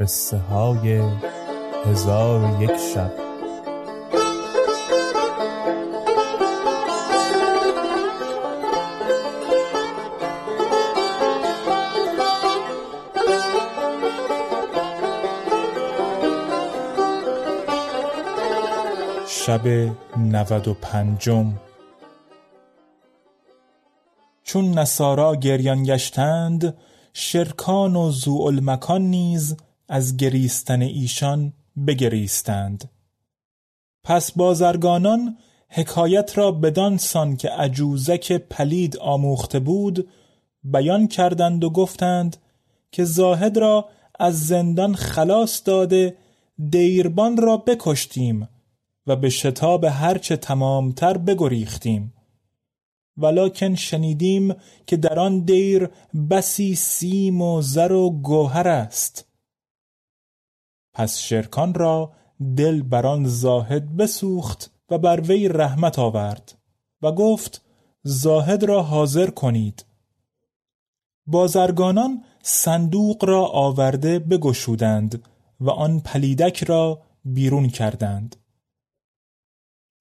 قصه های هزار و یک شب. شب نود و پنجم. چون نصارا گریان گشتند شرکان و زوالمکان نیز از گریستن ایشان بگریستند. پس بازرگانان حکایت را بدان سان که عجوزک پلید آموخته بود بیان کردند و گفتند که زاهد را از زندان خلاص داده دیربان را بکشتیم و به شتاب هرچه تمامتر بگریختیم. ولکن شنیدیم که در آن دیر بسی سیم و زر و گوهر است. پس شرکان را دل بر آن زاهد بسوخت و بر وی رحمت آورد و گفت زاهد را حاضر کنید. بازرگانان صندوق را آورده بگشودند و آن پلیدک را بیرون کردند.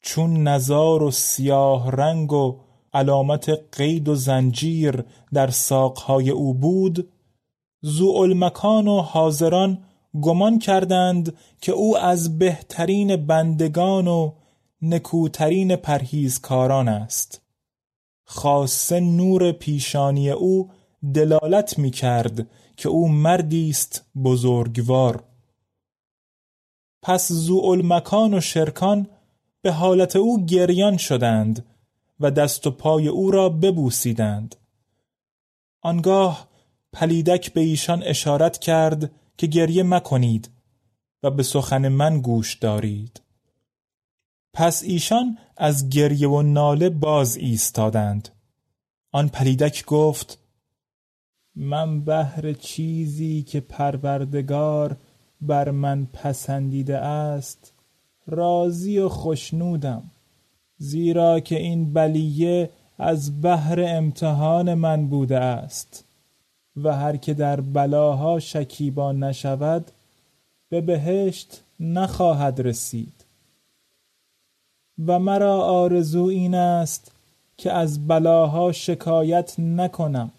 چون نزار و سیاه رنگ و علامت قید و زنجیر در ساقهای او بود زوالمکان و حاضران گمان کردند که او از بهترین بندگان و نکوترین پرهیزکاران است. خاصه نور پیشانی او دلالت می کرد که او مردی است بزرگوار. پس زوالمکان و شرکان به حالت او گریان شدند و دست و پای او را ببوسیدند. آنگاه پلیدک به ایشان اشارت کرد که گریه مکنید و به سخن من گوش دارید. پس ایشان از گریه و ناله باز ایستادند. آن پلیدک گفت من بهر چیزی که پروردگار بر من پسندیده است راضی و خشنودم زیرا که این بلیه از بهر امتحان من بوده است. و هر که در بلاها شکیبا نشود به بهشت نخواهد رسید. و مرا آرزو این است که از بلاها شکایت نکنم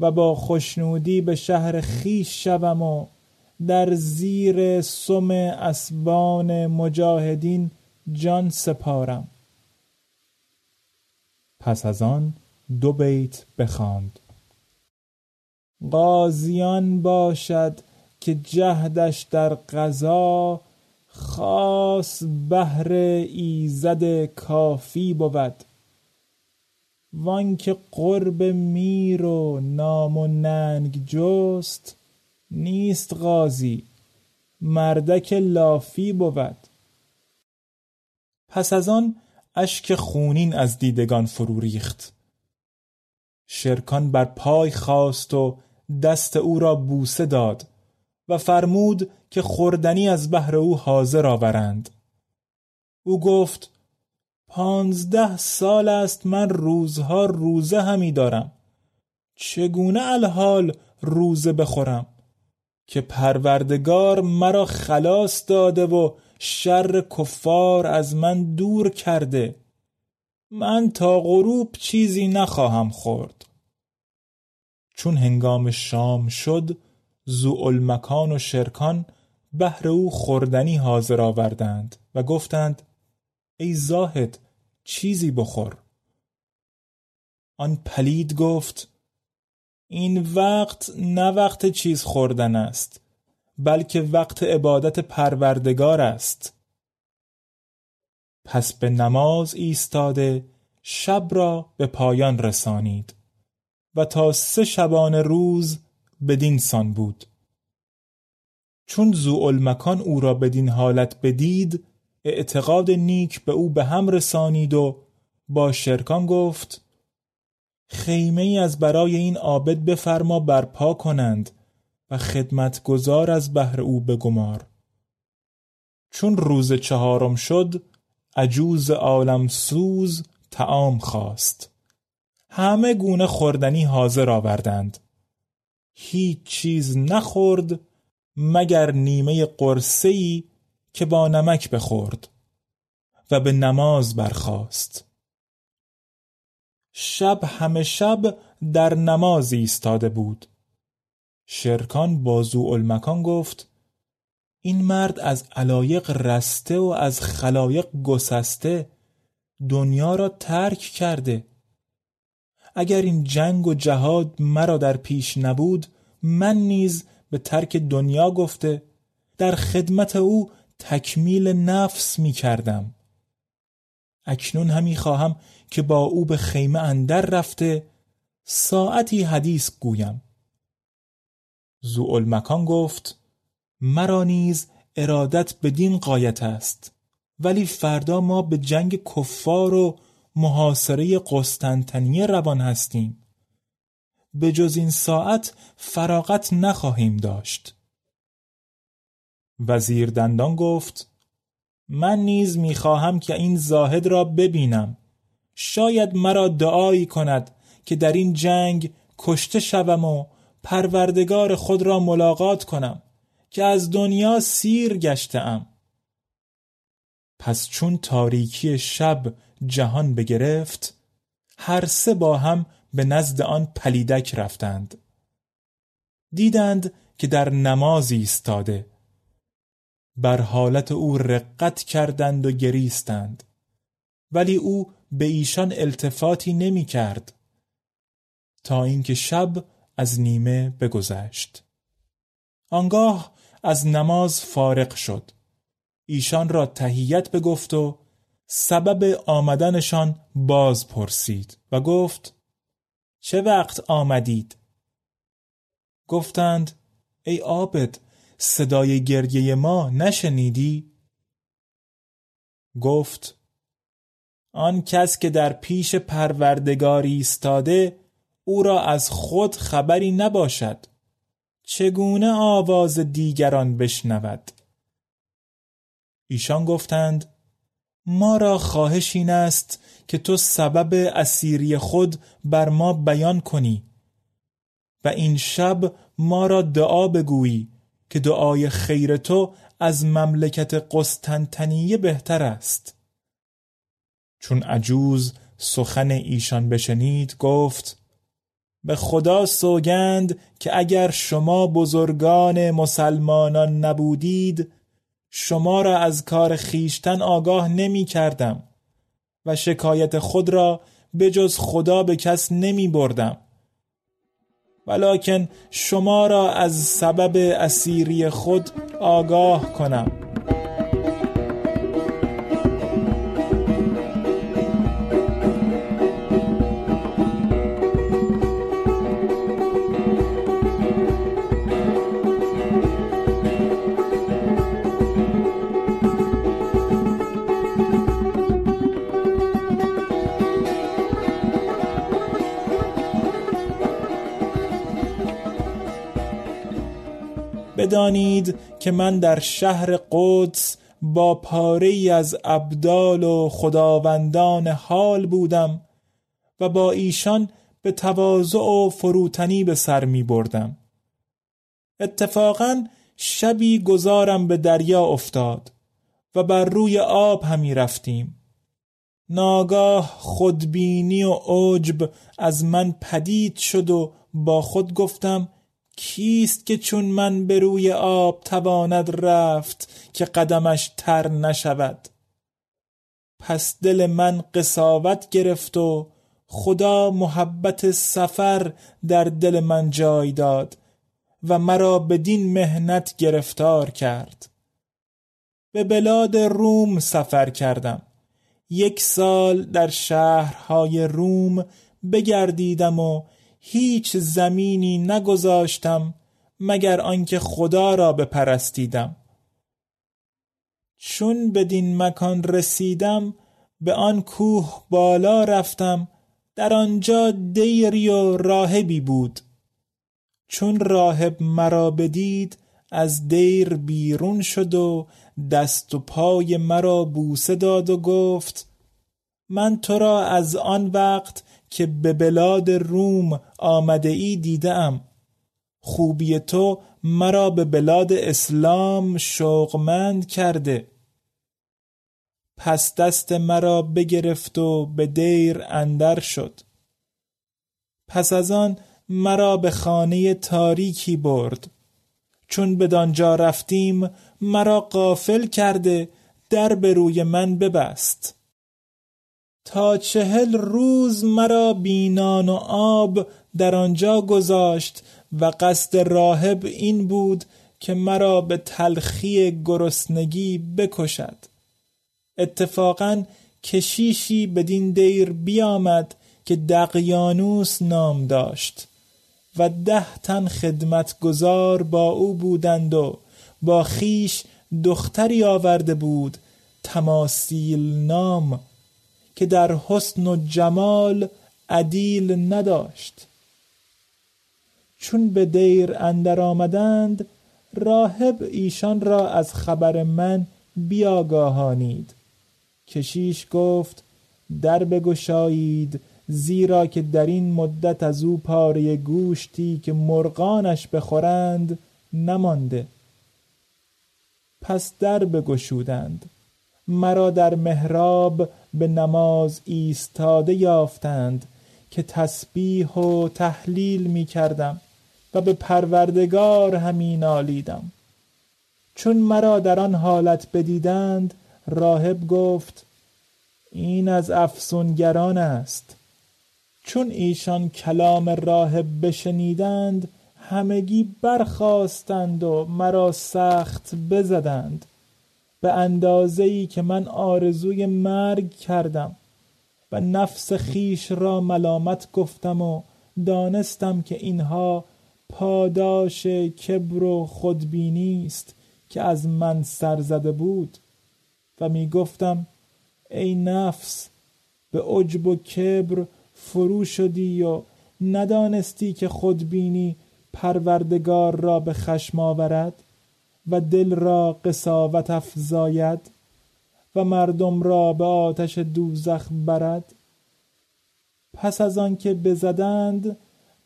و با خشنودی به شهر خیش شوم و در زیر سم اسبان مجاهدین جان سپارم. پس از آن دو بیت بخواند. قاضیان باشد که جهدش در قضا خاص بهر ایزد کافی بود. وانکه قرب میر و نام و ننگ جست نیست قاضی مردک لافی بود. پس از آن اشک خونین از دیدگان فرو ریخت. شرکان بر پای خواست و دست او را بوسه داد و فرمود که خوردنی از بهر او حاضر آورند. او گفت پانزده سال است من روزها روزه همی دارم. چگونه الحال روزه بخورم؟ که پروردگار مرا خلاص داده و شر کفار از من دور کرده. من تا غروب چیزی نخواهم خورد. چون هنگام شام شد زوالمکان و شرکان بهر او خوردنی حاضر آوردند و گفتند ای زاهد چیزی بخور. آن پلید گفت این وقت نه وقت چیز خوردن است بلکه وقت عبادت پروردگار است. پس به نماز ایستاده شب را به پایان رسانید. و تا سه شبانه روز بدین سان بود. چون زوالمکان او را بدین حالت بدید اعتقاد نیک به او به هم رسانید و با شرکان گفت خیمه ای از برای این عابد بفرما برپا کنند و خدمتگزار از بهر او بگمار. چون روز چهارم شد عجوز عالم سوز تعام خواست. همه گونه خوردنی حاضر آوردند. هیچ چیز نخورد مگر نیمه قرصه‌ای که با نمک بخورد و به نماز برخاست. شب همه شب در نماز ایستاده بود. شرکان بازو المکان گفت این مرد از علایق رسته و از خلایق گسسته دنیا را ترک کرده. اگر این جنگ و جهاد مرا در پیش نبود من نیز به ترک دنیا گفته در خدمت او تکمیل نفس می کردم. اکنون همی خواهم که با او به خیمه اندر رفته ساعتی حدیث گویم. زوالمکان گفت مرا نیز ارادت بدین قایت است ولی فردا ما به جنگ کفار و محاصره قسطنطنیه روان هستیم. به جز این ساعت فراغت نخواهیم داشت. وزیر دندان گفت من نیز می‌خواهم که این زاهد را ببینم. شاید مرا دعایی کند که در این جنگ کشته شوم و پروردگار خود را ملاقات کنم که از دنیا سیر گشتم پس چون تاریکی شب جهان بگرفت هر سه با هم به نزد آن پلیدک رفتند. دیدند که در نماز ایستاده. بر حالت او رقت کردند و گریستند. ولی او به ایشان التفاتی نمی کرد. تا اینکه شب از نیمه بگذشت. آنگاه از نماز فارق شد. ایشان را تهیت بگفت و سبب آمدنشان باز پرسید و گفت چه وقت آمدید؟ گفتند ای عابد صدای گریه ما نشنیدی؟ گفت آن کس که در پیش پروردگاری ایستاده او را از خود خبری نباشد چگونه آواز دیگران بشنود ایشان گفتند ما را خواهش این است که تو سبب اسیری خود بر ما بیان کنی و این شب ما را دعا بگویی که دعای خیر تو از مملکت قسطنطنیه بهتر است. چون عجوز سخن ایشان بشنید گفت به خدا سوگند که اگر شما بزرگان مسلمانان نبودید شما را از کار خیشتن آگاه نمی کردم و شکایت خود را به جز خدا به کس نمی بردم. ولکن شما را از سبب اسیری خود آگاه کنم. بدانید که من در شهر قدس با پاره از ابدال و خداوندان حال بودم و با ایشان به تواضع و فروتنی به سر می بردم. اتفاقا شبی گذارم به دریا افتاد و بر روی آب همی رفتیم. ناگاه خودبینی و عجب از من پدید شد و با خود گفتم کیست که چون من به روی آب تواند رفت که قدمش تر نشود؟ پس دل من قصاوت گرفت و خدا محبت سفر در دل من جای داد و مرا بدین مهنت گرفتار کرد. به بلاد روم سفر کردم. یک سال در شهرهای روم بگردیدم و هیچ زمینی نگذاشتم مگر آنکه خدا را بپرستیدم. چون بدین مکان رسیدم به آن کوه بالا رفتم در آنجا دیری و راهبی بود. چون راهب مرا بدید از دیر بیرون شد و دست و پای مرا بوسه داد و گفت من تو را از آن وقت که به بلاد روم آمده ای دیدم خوبی تو مرا به بلاد اسلام شوقمند کرده. پس دست مرا بگرفت و به دیر اندر شد. پس از آن مرا به خانه تاریکی برد. چون بدانجا رفتیم مرا قافل کرده در به روی من ببست. تا چهل روز مرا بینان و آب در آنجا گذاشت و قصد راهب این بود که مرا به تلخی گرسنگی بکشد. اتفاقا کشیشی بدین دیر بیامد که دقیانوس نام داشت و ده تن خدمتگزار با او بودند و با خیش دختری آورده بود تماسیل نام که در حسن و جمال عدیل نداشت. چون به دیر اندر آمدند راهب ایشان را از خبر من بیاگاهانید. کشیش گفت در بگشایید زیرا که در این مدت از او پاره گوشتی که مرغانش بخورند نمانده. پس در بگشودند. مرا در محراب به نماز ایستاده یافتند که تسبیح و تحلیل می کردم و به پروردگار همین نالیدم چون مرا در آن حالت بدیدند راهب گفت این از افسونگران است. چون ایشان کلام راهب بشنیدند همگی برخواستند و مرا سخت بزدند. به اندازه ای که من آرزوی مرگ کردم و نفس خیش را ملامت گفتم و دانستم که اینها پاداش کبر و خودبینی است که از من سر زده بود و می گفتم ای نفس به عجب و کبر فرو شدی و ندانستی که خودبینی پروردگار را به خشم آورد؟ و دل را قصاوت افزاید و مردم را به آتش دوزخ برد. پس از آنکه بزدند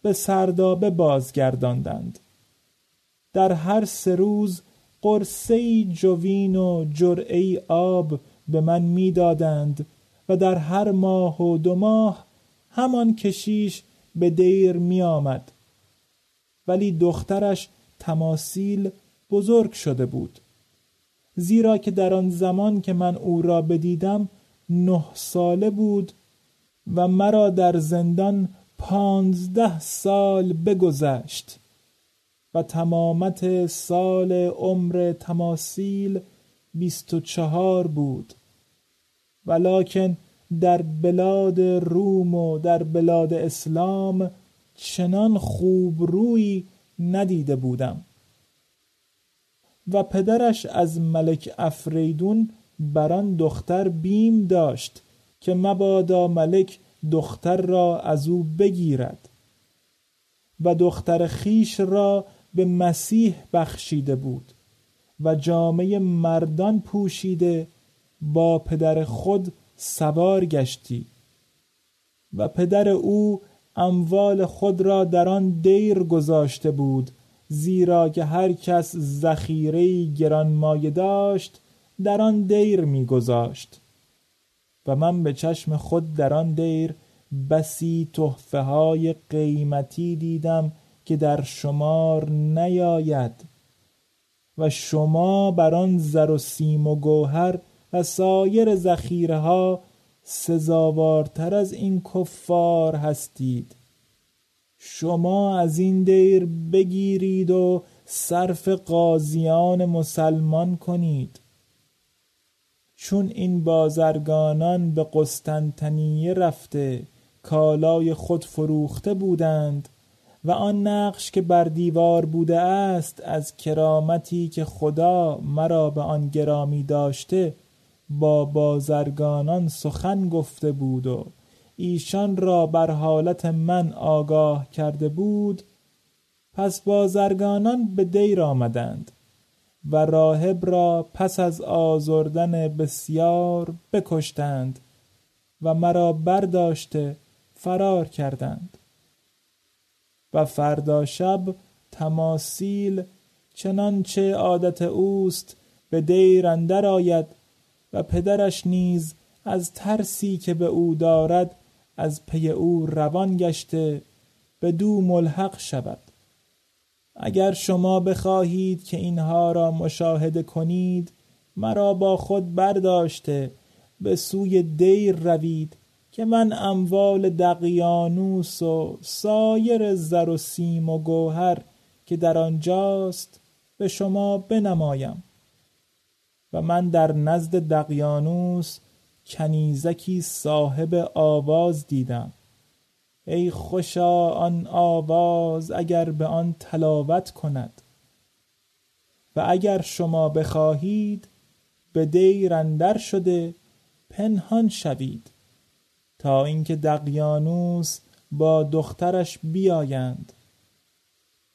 به سردابه بازگرداندند. در هر سه روز قرصه جوین و جرعه آب به من می‌دادند و در هر ماه و دو ماه همان کشیش به دیر می آمد ولی دخترش تماسیل بزرگ شده بود. زیرا که در آن زمان که من او را بدیدم نه ساله بود و مرا در زندان پانزده سال بگذشت و تمامت سال عمر تماسیل بیست و چهار بود. ولیکن در بلاد روم و در بلاد اسلام چنان خوب روی ندیده بودم. و پدرش از ملک افریدون بران دختر بیم داشت که مبادا ملک دختر را از او بگیرد و دختر خیش را به مسیح بخشیده بود و جامعه مردان پوشیده با پدر خود سوار گشتی و پدر او اموال خود را در آن دیر گذاشته بود زیرا که هر کس ذخیره گرانمایه داشت در آن دیر میگذاشت. و من به چشم خود در آن دیر بسی تحفه های قیمتی دیدم که در شمار نیاید و شما بر آن زر و سیم و گوهر و سایر ذخیره ها سزاوارتر از این کفار هستید. شما از این دیر بگیرید و صرف قاضیان مسلمان کنید. چون این بازرگانان به قسطنطنیه رفته کالای خود فروخته بودند و آن نقش که بر دیوار بوده است از کرامتی که خدا مرا به آن گرامی داشته با بازرگانان سخن گفته بود و ایشان را بر حالت من آگاه کرده بود پس بازرگانان به دیر آمدند و راهب را پس از آزردن بسیار بکشتند و مرا برداشته فرار کردند. و فردا شب تماسیل چنانچه عادت اوست به دیر اندر آید و پدرش نیز از ترسی که به او دارد از پی او روان گشته به دو ملحق شود. اگر شما بخواهید که اینها را مشاهده کنید مرا با خود برداشته به سوی دیر روید که من اموال دقیانوس و سایر زر و سیم و گوهر که در آنجاست به شما بنمایم. و من در نزد دقیانوس کنیزکی صاحب آواز دیدم. ای خوشا آن آواز اگر به آن تلاوت کند. و اگر شما بخواهید به دیر اندر شده پنهان شوید تا اینکه دقیانوس با دخترش بیایند.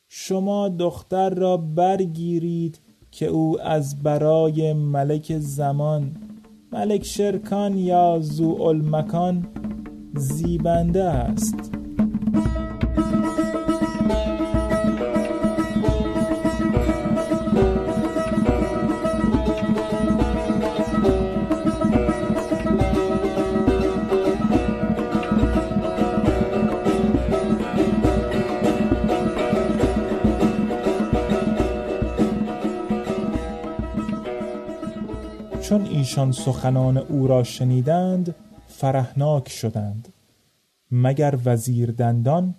شما دختر را برگیرید که او از برای ملک زمان ملک شرکان یا زوالمکان زیبنده است. ایشان سخنان او را شنیدند فرحناک شدند. مگر وزیر دندان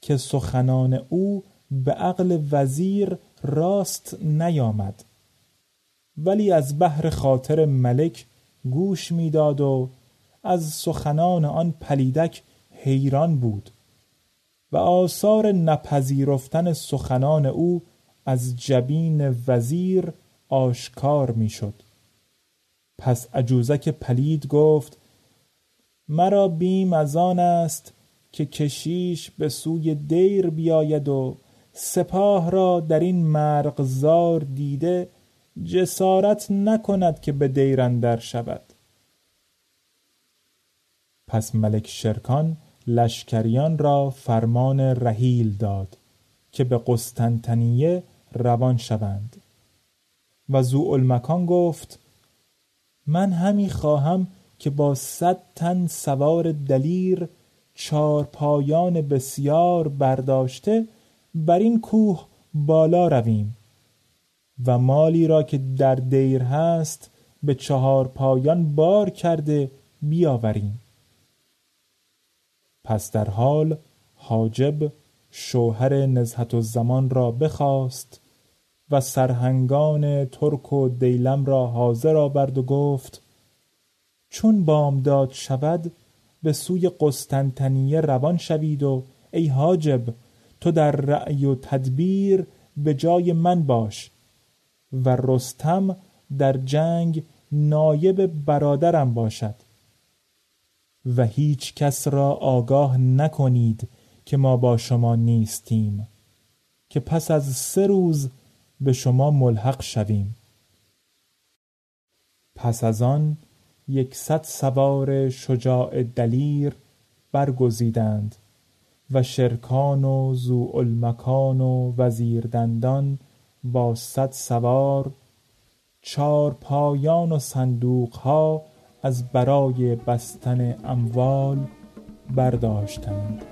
که سخنان او به عقل وزیر راست نیامد. ولی از بهر خاطر ملک گوش می‌داد و از سخنان آن پلیدک حیران بود و آثار نپذیرفتن سخنان او از جبین وزیر آشکار می‌شد. پس عجوزک پلید گفت مرا بیم از آن است که کشیش به سوی دیر بیاید و سپاه را در این مرغزار دیده جسارت نکند که به دیر اندر شود. پس ملک شرکان لشکریان را فرمان رحیل داد که به قسطنطنیه روان شوند. و زوالمکان گفت من همی خواهم که با صد تن سوار دلیر چارپایان بسیار برداشته بر این کوه بالا رویم و مالی را که در دیر هست به چهار پایان بار کرده بیاوریم. پس در حال حاجب شوهر نزهت الزمان را بخواست و سرهنگان ترک و دیلم را حاضر آورد و گفت چون بامداد شود به سوی قسطنطنیه روان شوید و ای حاجب تو در رأی و تدبیر به جای من باش و رستم در جنگ نایب برادرم باشد و هیچ کس را آگاه نکنید که ما با شما نیستیم که پس از سه روز به شما ملحق شویم. پس از آن یکصد سوار شجاع دلیر برگزیدند و شرکان و ذوالمکان و وزیردندان با صد سوار چارپایان و صندوقها از برای بستن اموال برداشتند.